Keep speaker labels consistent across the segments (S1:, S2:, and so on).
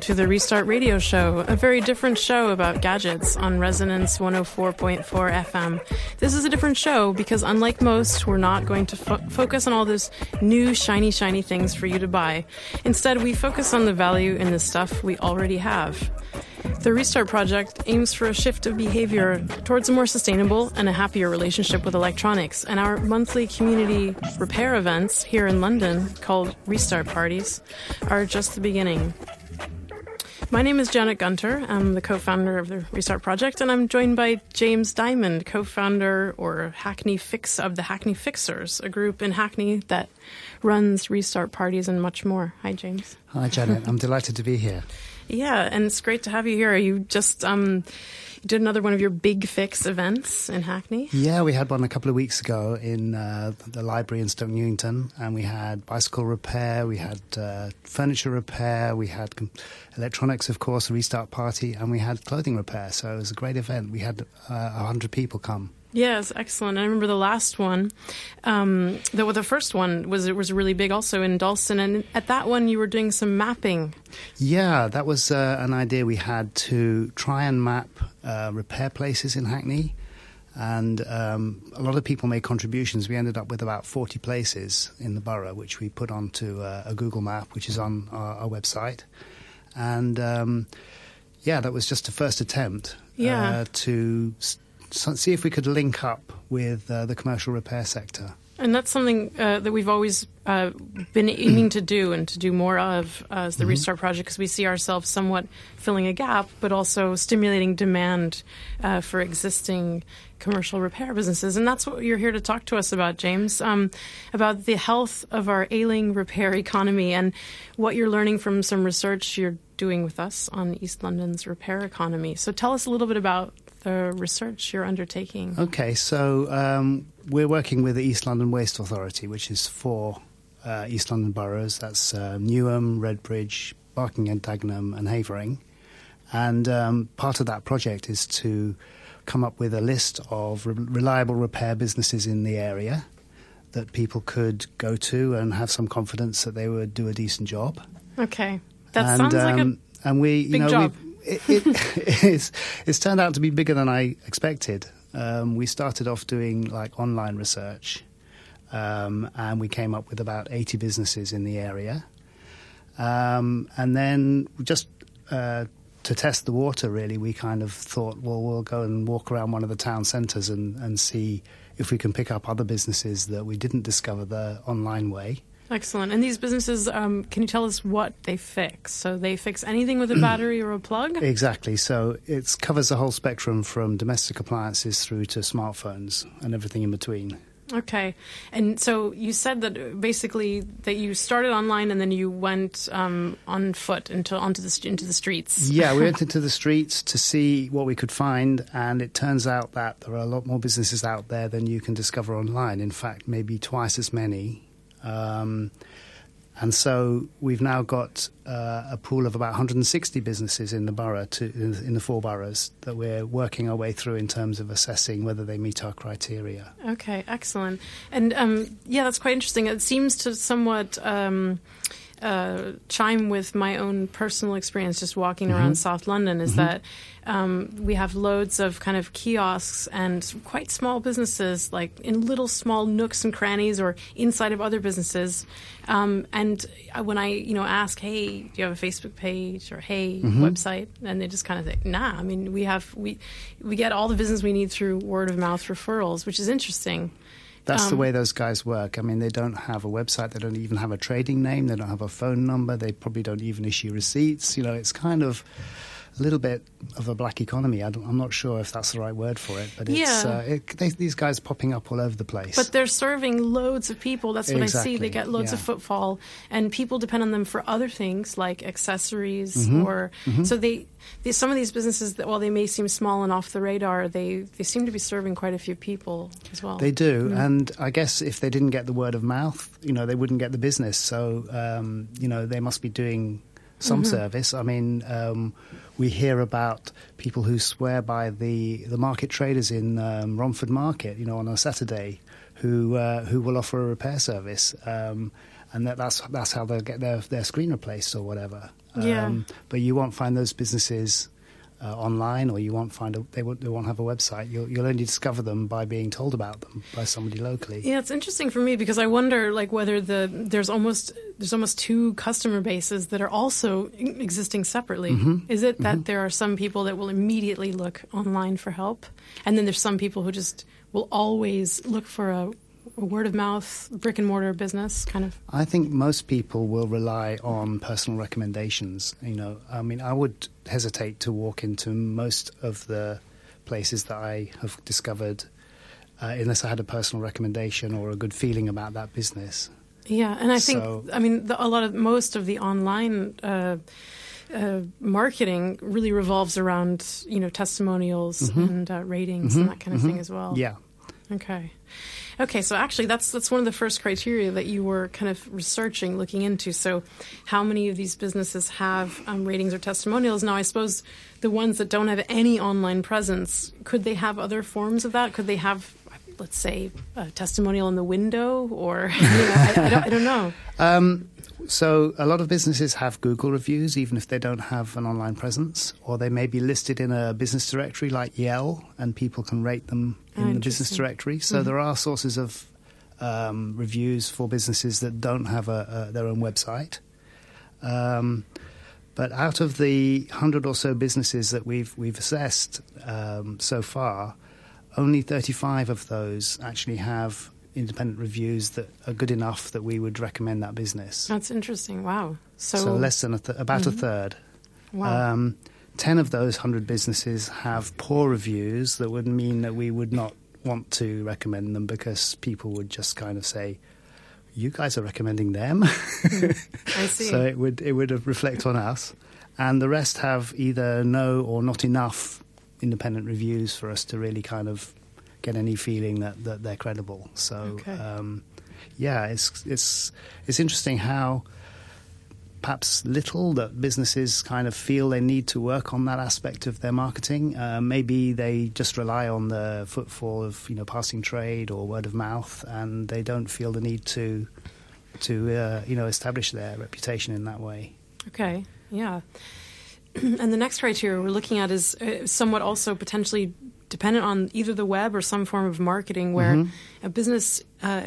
S1: to the Restart Radio Show, a very different show about gadgets on Resonance 104.4 FM. This is a different show because, unlike most, we're not going to fo- focus on all those new, shiny, shiny things for you to buy. Instead, we focus on the value in the stuff we already have. The Restart Project aims for a shift of behavior towards a more sustainable and a happier relationship with electronics, and our monthly community repair events here in London, called Restart Parties, are just the beginning. My name is Janet Gunter. I'm the co founder of the Restart Project, and I'm joined by James Diamond, co founder or Hackney Fix of the Hackney Fixers, a group in Hackney that runs Restart Parties and much more. Hi, James.
S2: Hi, Janet. I'm delighted to be here.
S1: Yeah, and it's great to have you here. You just um, you did another one of your big fix events in Hackney.
S2: Yeah, we had one a couple of weeks ago in uh, the library in Stoke Newington, and we had bicycle repair, we had uh, furniture repair, we had com- electronics, of course, a restart party, and we had clothing repair. So it was a great event. We had uh, 100 people come.
S1: Yes, excellent. I remember the last one. Um, the, well, the first one was it was really big, also in Dalston, and at that one you were doing some mapping.
S2: Yeah, that was uh, an idea we had to try and map uh, repair places in Hackney, and um, a lot of people made contributions. We ended up with about forty places in the borough, which we put onto uh, a Google map, which is on our, our website, and um, yeah, that was just a first attempt
S1: Yeah.
S2: uh, to. s- see if we could link up with uh, the commercial repair sector.
S1: And that's something uh, that we've always uh, been aiming to do and to do more of uh, as the Restart Project because we see ourselves somewhat filling a gap, but also stimulating demand uh, for existing commercial repair businesses. And that's what you're here to talk to us about, James, um, about the health of our ailing repair economy and what you're learning from some research you're doing with us on East London's repair economy. So tell us a little bit about the research you're undertaking.
S2: Okay, so um, we're working with the East London Waste Authority, which is four uh, East London boroughs. That's uh, Newham, Redbridge, Barking and Dagenham, and Havering. And um, part of that project is to come up with a list of re- reliable repair businesses in the area that people could go to and have some confidence that they would do a decent job.
S1: Okay. That
S2: and,
S1: sounds like a
S2: um, and we, you
S1: big
S2: know, it, it, it's, it's turned out to be bigger than I expected. Um, we started off doing like online research, um, and we came up with about 80 businesses in the area. Um, and then just uh, to test the water, really, we kind of thought, well, we'll go and walk around one of the town centres and, and see if we can pick up other businesses that we didn't discover the online way.
S1: Excellent. And these businesses, um, can you tell us what they fix? So they fix anything with a battery or a plug?
S2: Exactly. So it covers the whole spectrum from domestic appliances through to smartphones and everything in between.
S1: Okay. And so you said that basically that you started online and then you went um, on foot into onto the into the streets.
S2: Yeah, we went into the streets to see what we could find, and it turns out that there are a lot more businesses out there than you can discover online. In fact, maybe twice as many. Um, and so we've now got uh, a pool of about 160 businesses in the borough, to, in, the four boroughs, that we're working our way through in terms of assessing whether they meet our criteria.
S1: Okay, excellent. And um, yeah, that's quite interesting. It seems to somewhat um, uh, chime with my own personal experience just walking around South London is that um, we have loads of kind of kiosks and quite small businesses, like in little small nooks and crannies or inside of other businesses. Um, and when I, you know, ask, "Hey, do you have a Facebook page?" or "Hey, website?" and they just kind of say, "Nah." I mean, we have we we get all the business we need through word of mouth referrals, which is interesting.
S2: That's the
S1: Um,
S2: way those guys work. I mean, they don't have a website. They don't even have a trading name. They don't have a phone number. They probably don't even issue receipts. You know, it's kind of a little bit of a black economy. I I'm not sure if that's the right word for it, but it's
S1: Yeah.
S2: uh, it, they, these guys popping up all over the place.
S1: But they're serving loads of people. That's what I see. They get loads of footfall, and people depend on them for other things like accessories
S2: Mm-hmm,
S1: or. So they, they, some of these businesses that while they may seem small and off the radar, they they seem to be serving quite a few people as well.
S2: They do, and I guess if they didn't get the word of mouth, you know, they wouldn't get the business. So, um, you know, they must be doing some service. I mean, um, we hear about people who swear by the the market traders in um, Romford Market, you know, on a Saturday, who uh, who will offer a repair service, um, and that, that's that's how they'll get their their screen replaced or whatever.
S1: Yeah.
S2: Um, but you won't find those businesses uh, online, or you won't find a, they won't they won't have a website. You'll you'll only discover them by being told about them by somebody locally.
S1: Yeah, it's interesting for me because I wonder like whether the there's almost there's almost two customer bases that are also existing separately.
S2: Mm-hmm.
S1: Is it that there are some people that will immediately look online for help, and then there's some people who just will always look for a word of mouth brick and mortar business kind of?
S2: I think most people will rely on personal recommendations. You know, I mean, I would hesitate to walk into most of the places that I have discovered uh, unless I had a personal recommendation or a good feeling about that business.
S1: Yeah, and I think
S2: So-
S1: I mean the, a lot of most of the online uh, uh, marketing really revolves around you know testimonials and uh, ratings and that kind of thing as well.
S2: Yeah.
S1: Okay. Okay, so actually that's that's one of the first criteria that you were kind of researching, looking into. So how many of these businesses have um, ratings or testimonials? Now I suppose the ones that don't have any online presence, could they have other forms of that? Could they have let's say a testimonial in the window or you know, I, I, don't, I don't know.
S2: Um, so a lot of businesses have Google reviews, even if they don't have an online presence, or they may be listed in a business directory like Yell, and people can rate them
S1: Oh,
S2: in the business directory. So there are sources of um, reviews for businesses that don't have a, a, their own website. Um, but out of the hundred or so businesses that we've we've assessed um, so far, only 35 of those actually have independent reviews that are good enough that we would recommend that business.
S1: That's interesting. Wow. So,
S2: So, less than a th- about a third.
S1: wow.
S2: Um, Ten of those hundred businesses have poor reviews that would mean that we would not want to recommend them because people would just kind of say, "You guys are recommending them."
S1: I see.
S2: so it would it would reflect on us, and the rest have either no or not enough independent reviews for us to really kind of get any feeling that, that they're credible. So
S1: Okay.
S2: um, yeah, it's it's it's interesting how perhaps little that businesses kind of feel they need to work on that aspect of their marketing. Uh, maybe they just rely on the footfall of you know passing trade or word of mouth, and they don't feel the need to to uh, you know establish their reputation in that way.
S1: Okay, yeah. and the next criteria we're looking at is uh, somewhat also potentially dependent on either the web or some form of marketing where a business uh,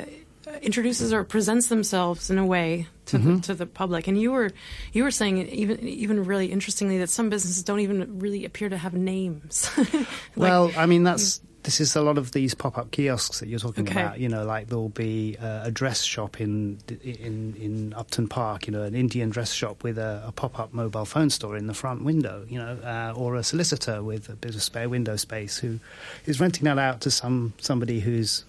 S1: introduces or presents themselves in a way to the, to the public. And you were you were saying even even really interestingly that some businesses don't even really appear to have names. Like-
S2: well, I mean that's. This is a lot of these pop-up kiosks that you're talking
S1: Okay.
S2: about. You know, like there'll be uh, a dress shop in in in Upton Park. You know, an Indian dress shop with a, a pop-up mobile phone store in the front window. You know, uh, or a solicitor with a bit of spare window space who is renting that out to some somebody who's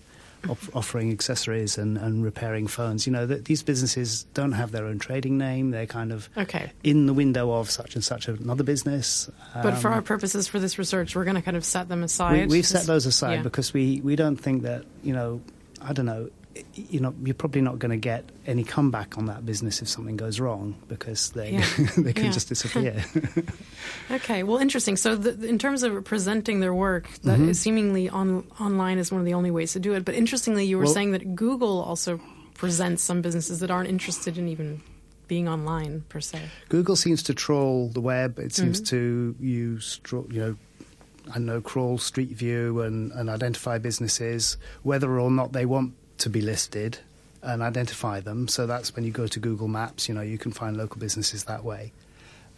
S2: off- offering accessories and, and repairing phones. You know, that these businesses don't have their own trading name. They're kind of
S1: okay.
S2: in the window of such and such another business.
S1: But for
S2: Um,
S1: our purposes for this research, we're going to kind of set them aside.
S2: we, we've set those aside
S1: yeah.
S2: because we, we don't think that you know I don't know you know you're probably not going to get any comeback on that business if something goes wrong because they
S1: Yeah.
S2: they can
S1: Yeah.
S2: just disappear.
S1: Okay, well, interesting. So, the, in terms of presenting their work, that
S2: Mm-hmm.
S1: is seemingly on online is one of the only ways to do it. But interestingly, you were
S2: Well-
S1: saying that Google also presents some businesses that aren't interested in even being online per se.
S2: Google seems to troll the web. It seems
S1: Mm-hmm.
S2: to use you know. I know, crawl Street View and, and identify businesses, whether or not they want to be listed and identify them. So that's when you go to Google Maps, you know, you can find local businesses that way.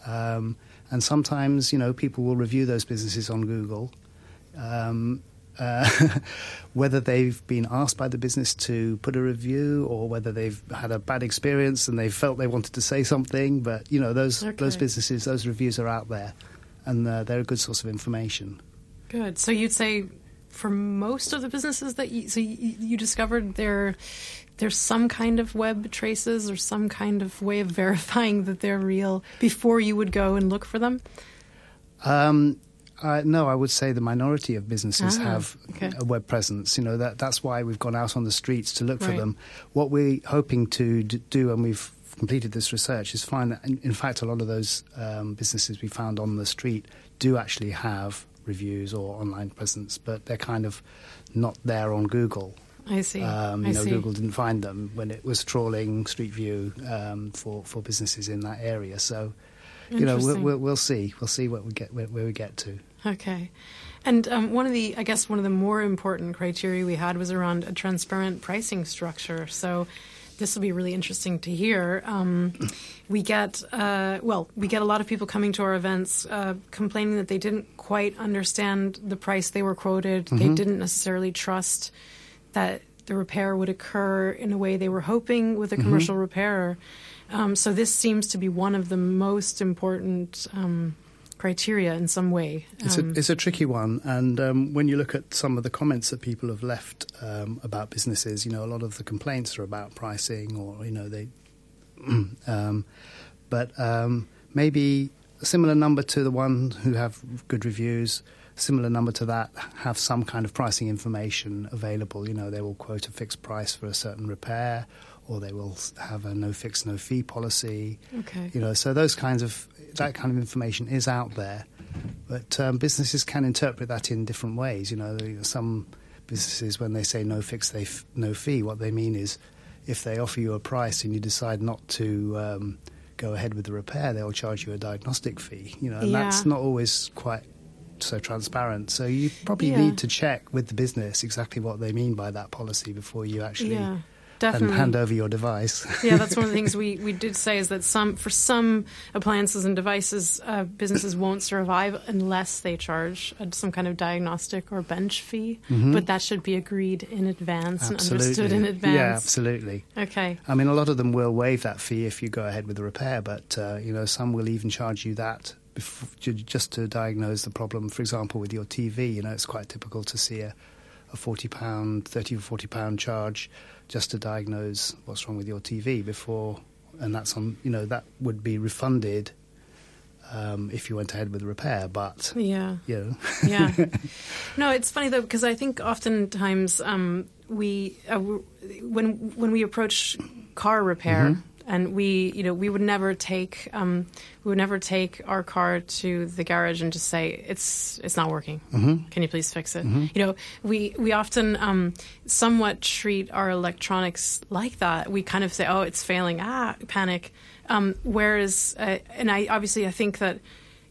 S2: Um, and sometimes, you know, people will review those businesses on Google. Um, uh, whether they've been asked by the business to put a review or whether they've had a bad experience and they felt they wanted to say something, but you know those those businesses, those reviews are out there, and uh, they're a good source of information.
S1: Good. So, you'd say for most of the businesses that you, so you, you discovered there, there's some kind of web traces or some kind of way of verifying that they're real before you would go and look for them.
S2: Um, uh, no, I would say the minority of businesses
S1: Ah,
S2: have
S1: okay.
S2: a web presence. You know that that's why we've gone out on the streets to look for them. What we're hoping to d- do, and we've completed this research, is find that in, in fact a lot of those um, businesses we found on the street do actually have reviews or online presence, but they're kind of not there on Google.
S1: I see.
S2: Um,
S1: I
S2: you know,
S1: see.
S2: Google didn't find them when it was trawling Street View um, for for businesses in that area. So you know, we'll, we'll, we'll see. We'll see what we get where, where we get to.
S1: Okay. And um, one of the, I guess, one of the more important criteria we had was around a transparent pricing structure. So this will be really interesting to hear. Um, we get, uh, well, we get a lot of people coming to our events uh, complaining that they didn't quite understand the price they were quoted. They didn't necessarily trust that the repair would occur in a way they were hoping with a commercial repairer. Um, so this seems to be one of the most important um, criteria in some way.
S2: It's,
S1: Um,
S2: a, it's a tricky one, and um, when you look at some of the comments that people have left um, about businesses, you know, a lot of the complaints are about pricing, or you know, they. um, but um, maybe a similar number to the one who have good reviews. Similar number to that have some kind of pricing information available. You know, they will quote a fixed price for a certain repair, or they will have a no fix, no fee policy.
S1: okay.
S2: You know, so those kinds of that kind of information is out there, but um, businesses can interpret that in different ways. You know, some businesses when they say no fix, they f- no fee, what they mean is if they offer you a price and you decide not to um, go ahead with the repair, they'll charge you a diagnostic fee. You know, and
S1: Yeah.
S2: that's not always quite so transparent. So you probably
S1: Yeah.
S2: need to check with the business exactly what they mean by that policy before you actually
S1: yeah,
S2: and
S1: definitely.
S2: hand over your device.
S1: yeah, that's one of the things we, we did say is that some for some appliances and devices, uh, businesses won't survive unless they charge uh, some kind of diagnostic or bench fee. But that should be agreed in advance and understood in advance.
S2: Yeah, absolutely.
S1: Okay.
S2: I mean, a lot of them will waive that fee if you go ahead with the repair, but uh, you know, some will even charge you that bef- ju- just to diagnose the problem. For example, with your TV, you know, it's quite typical to see a, a forty pound, thirty or forty pound charge just to diagnose what's wrong with your TV before, and that's on. You know, that would be refunded um, if you went ahead with the repair, but
S1: Yeah.
S2: you know,
S1: yeah. No, it's funny though because I think oftentimes um, we uh, when when we approach car repair
S2: Mm-hmm.
S1: And we you know we would never take um, we would never take our car to the garage and just say it's it's not working.
S2: Mm-hmm.
S1: Can you please fix it? You know we we often um, somewhat treat our electronics like that. We kind of say oh it's failing ah panic. Um, whereas uh, and I obviously I think that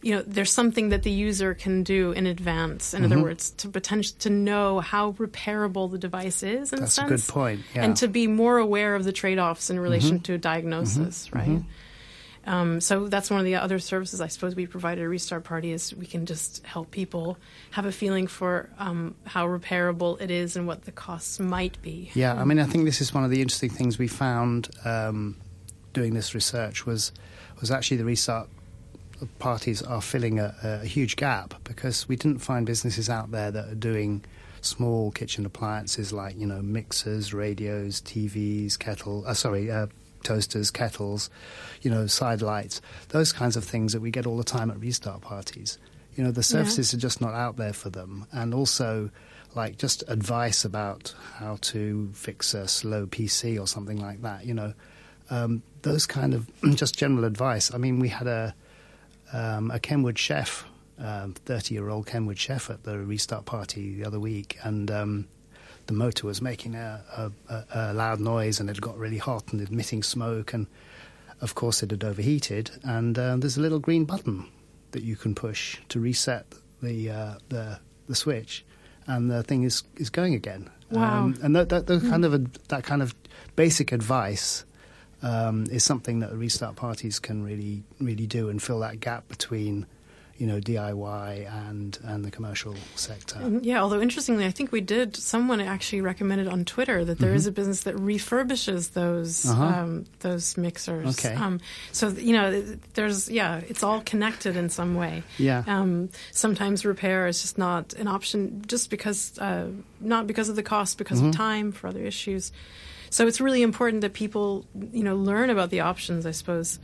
S1: you know there's something that the user can do in advance in
S2: Mm-hmm.
S1: other words to potential to know how repairable the device is in
S2: That's a
S1: sense
S2: good point, yeah. Mm-hmm.
S1: and to be more aware of the trade-offs in relation to diagnosis right um, so that's one of the other services I suppose we provide at a Restart Party is we can just help people have a feeling for um, how repairable it is and what the costs might be.
S2: Yeah, I mean, I think this is one of the interesting things we found um, doing this research was was actually the restart parties are filling a, a huge gap because we didn't find businesses out there that are doing small kitchen appliances like you know mixers, radios, TVs, kettle. Uh, sorry. Uh, Toasters, kettles, you know, side lights, those kinds of things that we get all the time at restart parties. You know, the services are just not out there for them. And also, like, just advice about how to fix a slow PC or something like that, you know, um, those kind of just general advice. I mean, we had a, um, a Kenwood chef, thirty year old Kenwood chef at the restart party the other week, and um, the motor was making a, a, a, a loud noise, and it got really hot and emitting smoke, and of course it had overheated. And uh, there's a little green button that you can push to reset the uh, the, the switch, and the thing is is going again.
S1: Wow.
S2: Um, and that, that, that kind of a, that kind of basic advice um, is something that the restart parties can really really do and fill that gap between you know DIY and and the commercial sector.
S1: Yeah, although interestingly, I think we did. Someone actually recommended on Twitter that there is a business that refurbishes those
S2: Mm-hmm. Uh-huh.
S1: um, those mixers.
S2: Okay.
S1: Um, so you know, there's yeah, it's all connected in some way.
S2: Yeah.
S1: Um, sometimes repair is just not an option, just because uh, not because of the cost, because
S2: Mm-hmm.
S1: of time, for other issues. So it's really important that people, you know, learn about the options. I suppose.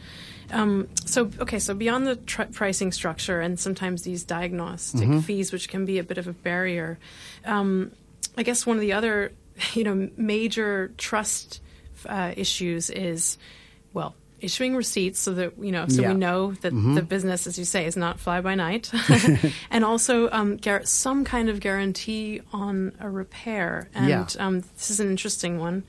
S1: Um, so okay, so beyond the tr- pricing structure and sometimes these diagnostic
S2: Mm-hmm.
S1: fees, which can be a bit of a barrier, um, I guess one of the other, you know, major trust uh, issues is, well, issuing receipts so that you know, so
S2: Yeah.
S1: we know that the business, as you say, is not fly by night, and also um, gar- some kind of guarantee on a repair. And
S2: Yeah.
S1: um, this is an interesting one.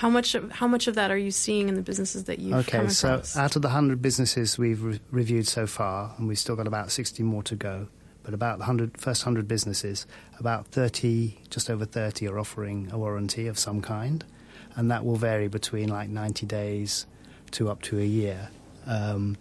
S1: How much of how much of that are you seeing in the businesses that you've
S2: okay,
S1: come across?
S2: so out of the 100 businesses we've re- reviewed so far, and we've still got about 60 more to go, but about the 100, first 100 businesses, about 30, just over 30 are offering a warranty of some kind, and that will vary between like 90 days to up to a year. Um,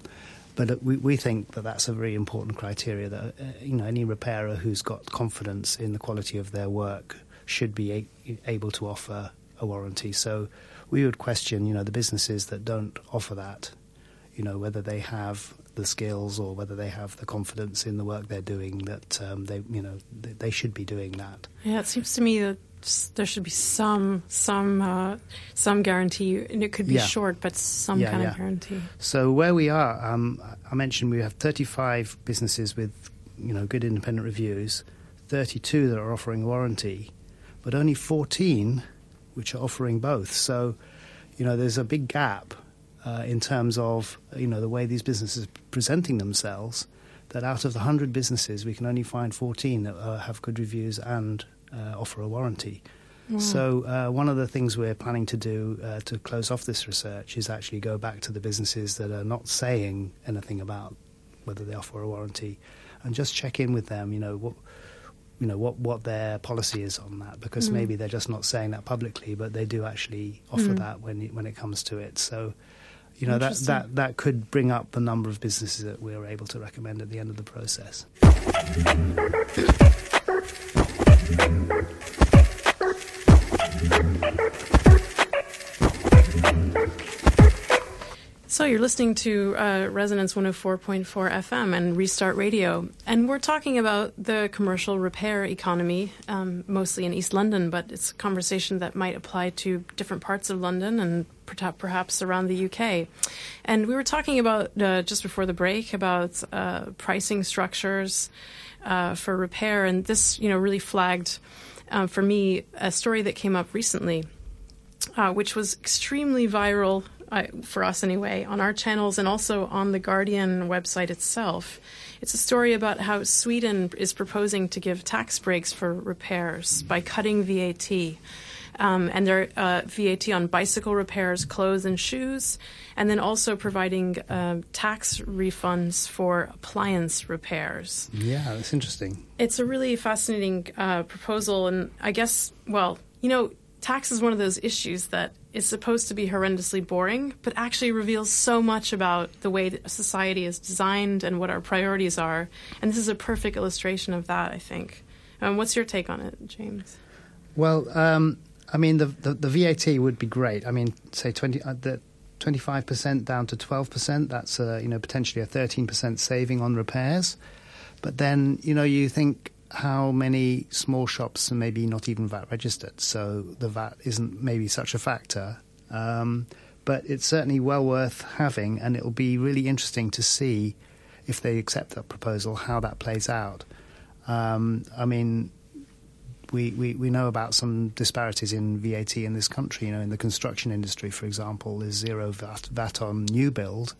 S2: but we, we think that that's a very important criteria that uh, you know any repairer who's got confidence in the quality of their work should be a- able to offer a warranty. So we would question, you know, the businesses that don't offer that, you know, whether they have the skills or whether they have the confidence in the work they're doing that um, they, you know, they, they should be doing that.
S1: Yeah, it seems to me that there should be some some uh, some guarantee, and it could be
S2: Yeah.
S1: short, but some
S2: Yeah,
S1: kind
S2: yeah.
S1: of guarantee.
S2: So where we are, um, I mentioned we have 35 businesses with, you know, good independent reviews, 32 that are offering a warranty, but only 14 which are offering both. So, you know, there's a big gap uh, in terms of, you know, the way these businesses are presenting themselves. That out of the 100 businesses, we can only find 14 that uh, have good reviews and uh, offer a warranty. So, uh, one of the things we're planning to do uh, to close off this research is actually go back to the businesses that are not saying anything about whether they offer a warranty, and just check in with them. You know what, you know what what their policy is on that, because
S1: Mm.
S2: maybe they're just not saying that publicly, but they do actually offer
S1: Mm.
S2: that when it, when it comes to it. So. You know that, that that could bring up the number of businesses that we're able to recommend at the end of the process.
S1: So you're listening to uh, Resonance 104.4 FM and Restart Radio, and we're talking about the commercial repair economy, um, mostly in East London, but it's a conversation that might apply to different parts of London and perhaps around the UK. And we were talking about uh, just before the break about uh, pricing structures uh, for repair, and this, you know, really flagged um, for me a story that came up recently uh, which was extremely viral uh, for us anyway on our channels and also on the Guardian website itself. It's a story about how Sweden is proposing to give tax breaks for repairs by cutting VAT. Um, and their uh, VAT on bicycle repairs, clothes, and shoes, and then also providing um tax refunds for appliance repairs.
S2: Yeah, that's interesting.
S1: It's a really fascinating uh, proposal, and I guess, well, you know, tax is one of those issues that is supposed to be horrendously boring, but actually reveals so much about the way that society is designed and what our priorities are. And this is a perfect illustration of that, I think. Um, what's your take on it, James?
S2: Well, um, I mean, the, the the VAT would be great. I mean, say twenty uh, the twenty five percent down to twelve percent. That's uh, you know potentially a thirteen percent saving on repairs. But then you know you think how many small shops are maybe not even VAT registered, so the VAT isn't maybe such a factor. Um, but it's certainly well worth having, and it'll be really interesting to see if they accept that proposal, how that plays out. Um, I mean, we, we, we know about some disparities in VAT in this country. You know, in the construction industry, for example, there's zero VAT, VAT on new build,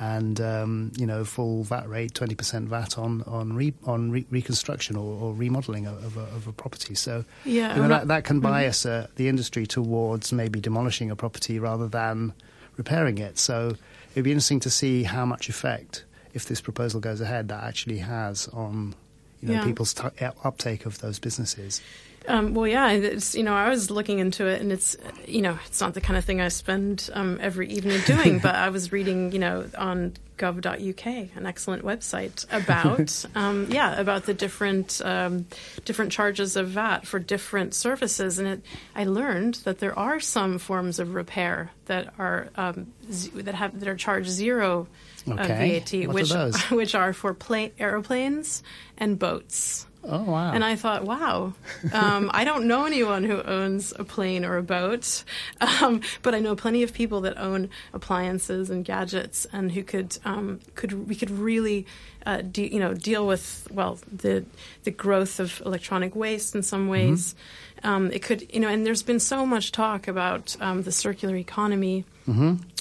S2: and um, you know, full VAT rate, twenty percent VAT on on re, on re, reconstruction or, or remodeling of, of, a, of a property. So
S1: Yeah,
S2: you know, that, that can
S1: Mhm.
S2: bias uh, the industry towards maybe demolishing a property rather than repairing it. So it'd be interesting to see how much effect, if this proposal goes ahead, that actually has on you know
S1: Yeah.
S2: people's t- uptake of those businesses.
S1: Um, well, yeah, it's, you know, I was looking into it, and it's, you know, it's not the kind of thing I spend um, every evening doing. but I was reading, you know, on gov.uk, an excellent website about, um, yeah, about the different um, different charges of VAT for different services, and it, I learned that there are some forms of repair that are um, z- that have that are charged zero uh, VAT,
S2: What are
S1: which
S2: those?
S1: which are for pla- airplanes and boats.
S2: Oh wow!
S1: And I thought, wow, um, I don't know anyone who owns a plane or a boat, um, but I know plenty of people that own appliances and gadgets, and who could um, could we could really, uh, de- you know, deal with well the the growth of electronic waste in some ways. Um, it could, you know, and there's been so much talk about um, the circular economy.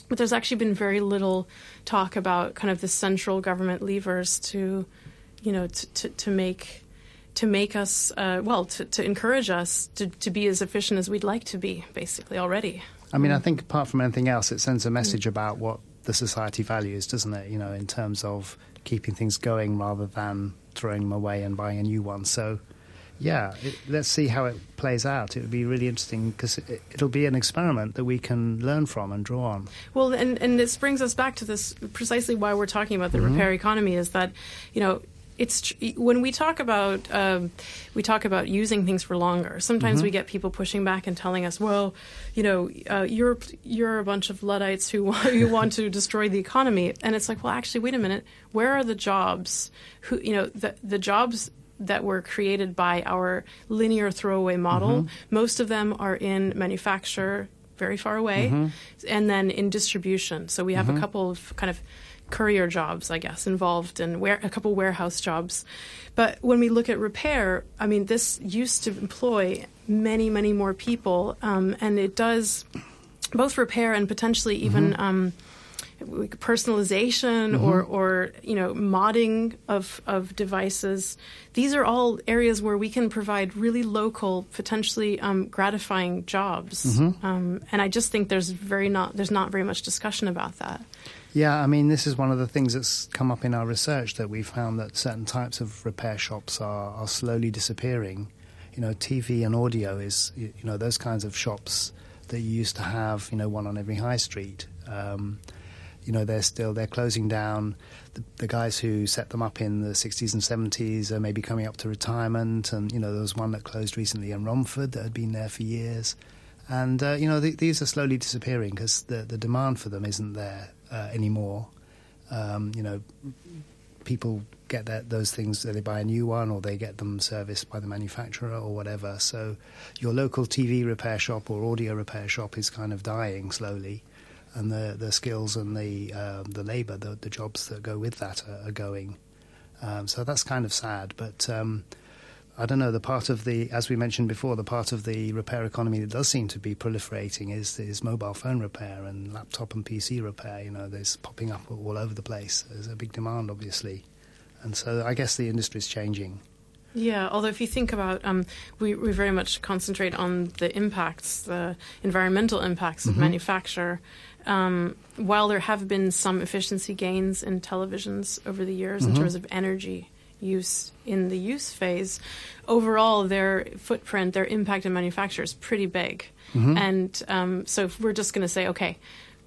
S1: But there's actually been very little talk about kind of the central government levers to, you know, to, to, to make to make us uh, well to, to encourage us to, to be as efficient as we'd like to be basically already
S2: I mean, I think apart from anything else, it sends a message about what the society values, doesn't it? You know, in terms of keeping things going rather than throwing them away and buying a new one. So, yeah, it, let's see how it plays out. It would be really interesting because it, it'll be an experiment that we can learn from and draw on.
S1: Well, and and this brings us back to this precisely why we're talking about the mm-hmm. repair economy is that, you know, it's when we talk about um, we talk about using things for longer. Sometimes mm-hmm. we get people pushing back and telling us, "Well, you know, uh, you're you're a bunch of luddites who want, who want to destroy the economy." And it's like, well, actually, wait a minute. Where are the jobs? Who you know the the jobs that were created by our linear throwaway model. Mm-hmm. Most of them are in manufacture, very far away, mm-hmm. and then in distribution. So we have mm-hmm. a couple of kind of courier jobs, I guess, involved and where, a couple warehouse jobs. But when we look at repair, I mean, this used to employ many, many more people, um, and it does both repair and potentially even. Mm-hmm. Um, personalization mm-hmm. or, or you know modding of, of devices these are all areas where we can provide really local potentially um, gratifying jobs mm-hmm. um, and I just think there's very not there's not very much discussion about that
S2: yeah, I mean, this is one of the things that's come up in our research that we found that certain types of repair shops are, are slowly disappearing. You know, TV and audio is, you know, those kinds of shops that you used to have, you know, one on every high street. Um, you know they're still they're closing down. The, the, guys who set them up in the 60s and 70s are maybe coming up to retirement, and you know there was one that closed recently in Romford that had been there for years, and uh, you know th- these are slowly disappearing because the the demand for them isn't there uh, anymore. Um, you know, people get that, those things they buy a new one or they get them serviced by the manufacturer or whatever. So your local TV repair shop or audio repair shop is kind of dying slowly and the the skills and the um, the labour, the, the jobs that go with that are, are going. Um, so that's kind of sad, but um, I don't know. The part of the, as we mentioned before, the part of the repair economy that does seem to be proliferating is is mobile phone repair and laptop and PC repair. You know, there's popping up all over the place. There's a big demand, obviously, and so I guess the industry is changing.
S1: Yeah, although if you think about, um, we, we very much concentrate on the impacts, the environmental impacts mm-hmm. of manufacture. Um, while there have been some efficiency gains in televisions over the years mm-hmm. in terms of energy use in the use phase, overall their footprint, their impact in manufacture is pretty big. Mm-hmm. And um, so if we're just going to say, okay,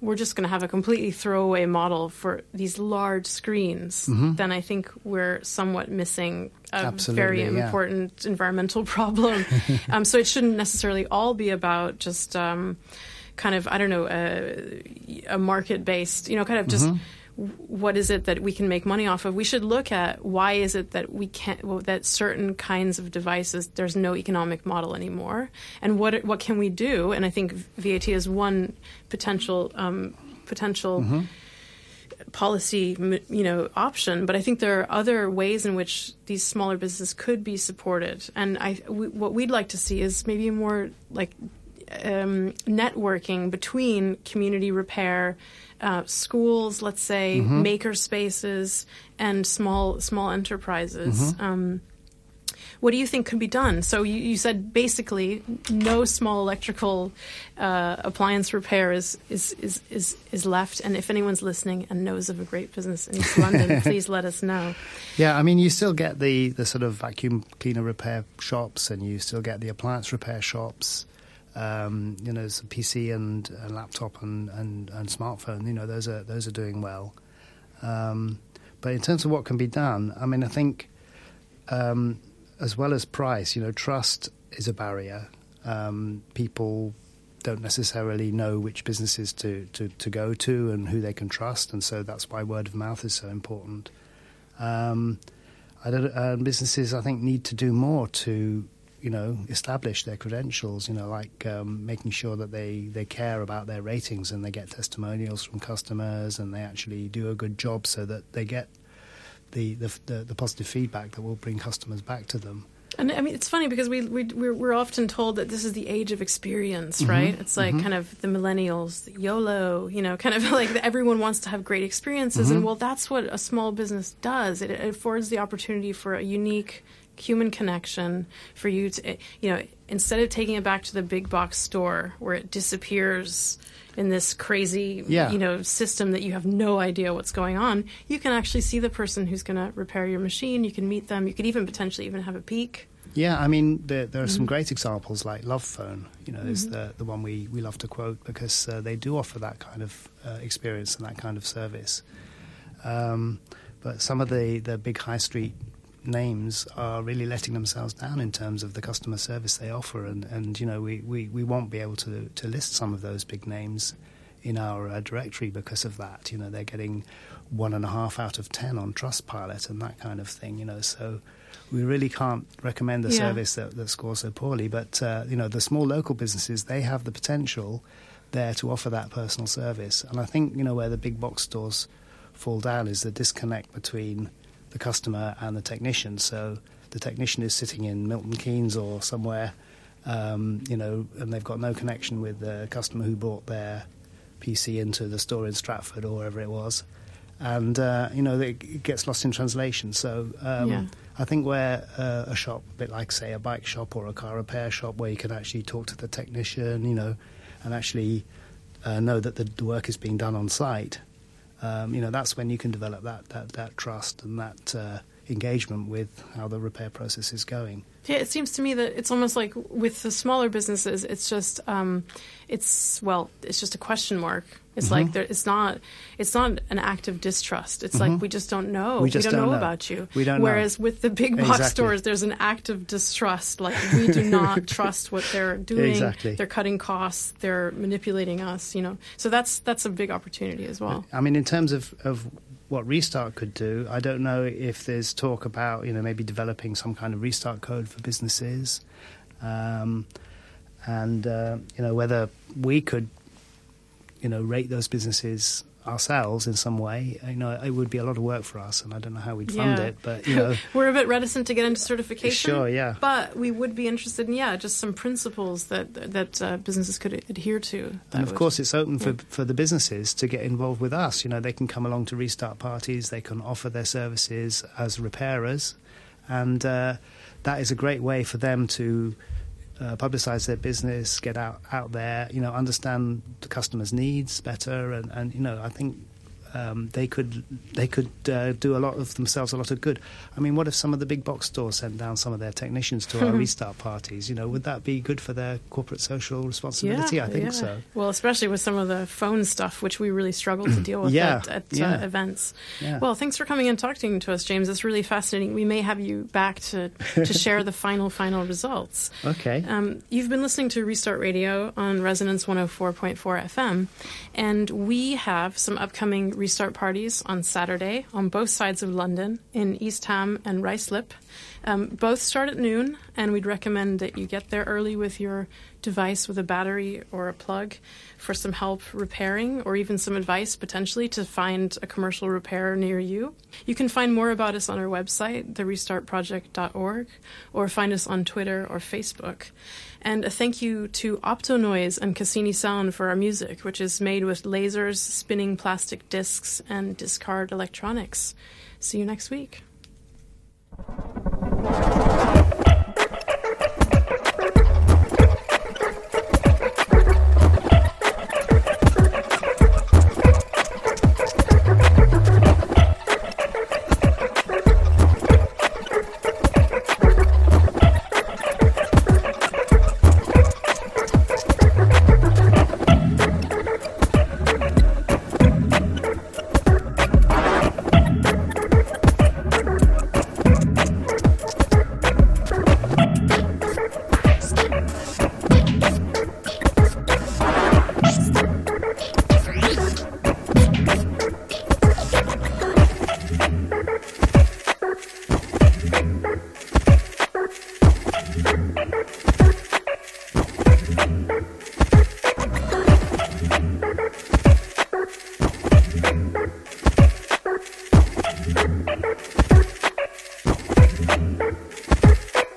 S1: we're just going to have a completely throwaway model for these large screens, mm-hmm. then I think we're somewhat missing a Absolutely, very yeah. important environmental problem. um, so it shouldn't necessarily all be about just um, kind of, I don't know, a, a market based, you know, kind of just. Mm-hmm what is it that we can make money off of? We should look at why is it that we can't well, that certain kinds of devices there's no economic model anymore, and what what can we do? And I think VAT is one potential um, potential. Mm-hmm. policy you know option but i think there are other ways in which these smaller businesses could be supported and i we, what we'd like to see is maybe more like um, networking between community repair uh, schools, let's say mm-hmm. maker spaces, and small small enterprises. Mm-hmm. Um, what do you think could be done? So you, you said basically no small electrical uh, appliance repair is, is, is, is, is left. And if anyone's listening and knows of a great business in East London, please let us know.
S2: Yeah, I mean, you still get the, the sort of vacuum cleaner repair shops and you still get the appliance repair shops um, you know, PC and, laptop and, and, and, smartphone. You know, those are those are doing well. Um, but in terms of what can be done, I mean, I think um, as well as price, you know, trust is a barrier. Um, people don't necessarily know which businesses to, to, to, go to and who they can trust, and so that's why word of mouth is so important. Um, I don't, uh, businesses, I think, need to do more to you know, establish their credentials, you know, like um, making sure that they, they care about their ratings and they get testimonials from customers and they actually do a good job so that they get the, the, the, the positive feedback that will bring customers back to them.
S1: And I mean, it's funny because we, we we're, we're, often told that this is the age of experience, mm-hmm. right? It's like mm-hmm. kind of the millennials, the YOLO, you know, kind of like everyone wants to have great experiences, mm-hmm. and well, that's what a small business does. It, it, affords the opportunity for a unique human connection for you to, you know, instead of taking it back to the big box store where it disappears in this crazy,
S2: Yeah.
S1: you know, system that you have no idea what's going on, you can actually see the person who's going to repair your machine. You can meet them. You could even potentially even have a peek.
S2: Yeah, I mean, there, there are
S1: Mm-hmm.
S2: some great examples like Love Phone, you know, is the, the one we, we love to quote because uh, they do offer that kind of uh, experience and that kind of service. Um, but some of the, the big high street names are really letting themselves down in terms of the customer service they offer. And, and you know, we, we, we won't be able to, to list some of those big names in our uh, directory because of that. You know, they're getting one and a half out of ten on Trustpilot and that kind of thing, you know, so we really can't recommend a
S1: Yeah.
S2: service that, that scores so poorly. But uh, you know, the small local businesses they have the potential there to offer that personal service. And I think you know where the big box stores fall down is the disconnect between the customer and the technician. So the technician is sitting in Milton Keynes or somewhere, um, you know, and they've got no connection with the customer who bought their PC into the store in Stratford or wherever it was. And uh, you know it gets lost in translation. So um,
S1: Yeah.
S2: I think where uh, a shop, a bit like say a bike shop or a car repair shop, where you can actually talk to the technician, you know, and actually uh, know that the work is being done on site. Um, you know, that's when you can develop that that, that trust and that uh, engagement with how the repair process is going.
S1: Yeah, it seems to me that it's almost like with the smaller businesses, it's just, um, it's well, it's just a question mark. It's
S2: Mm-hmm.
S1: like there, it's not, it's not an act of distrust. It's like we just don't know.
S2: Mm-hmm. We
S1: don't,
S2: don't
S1: know,
S2: know.
S1: about you.
S2: We don't know.
S1: Whereas with the big box
S2: Exactly.
S1: stores, there's an act of distrust. Like we do not trust what they're doing.
S2: Exactly.
S1: They're cutting costs. They're manipulating us. You know, so that's that's a big opportunity as well.
S2: I mean, in terms of, of what Restart could do, I don't know if there's talk about, you know, maybe developing some kind of restart code for businesses. Um, and, uh, you know, whether we could, you know, rate those businesses ourselves in some way. You know, it would be a lot of work for us, and I don't know how we'd fund
S1: Yeah.
S2: it, but, you know,
S1: We're a bit reticent to get into certification.
S2: Sure, yeah.
S1: But we would be interested in, yeah, just some principles that that uh, businesses could adhere to.
S2: And of
S1: would-
S2: course, it's open for, for the businesses to get involved with us. You know, they can come along to restart parties, they can offer their services as repairers, and uh, that is a great way for them to uh, publicize their business, get out, out there, you know, understand the customer's needs better, and, and you know, I think. Um, they could they could uh, do a lot of themselves a lot of good. I mean, what if some of the big box stores sent down some of their technicians to our restart parties? You know, would that be good for their corporate social responsibility? I think
S1: yeah.
S2: so.
S1: Well, especially with some of the phone stuff, which we really struggle to deal with
S2: Yeah,
S1: at, at
S2: yeah.
S1: uh, events.
S2: Yeah.
S1: Well, thanks for coming and talking to us, James. It's really fascinating. We may have you back to, to share the final, final results.
S2: Okay.
S1: Um, you've been listening to Restart Radio on Resonance 104.4 FM, and we have some upcoming restart parties on Saturday on both sides of London in East Ham and Ruislip. Um, both start at noon, and we'd recommend that you get there early with your device with a battery or a plug for some help repairing or even some advice potentially to find a commercial repair near you. You can find more about us on our website, therestartproject.org, or find us on Twitter or Facebook. And a thank you to Optonoise and Cassini Sound for our music, which is made with lasers, spinning plastic discs, and discard electronics. See you next week.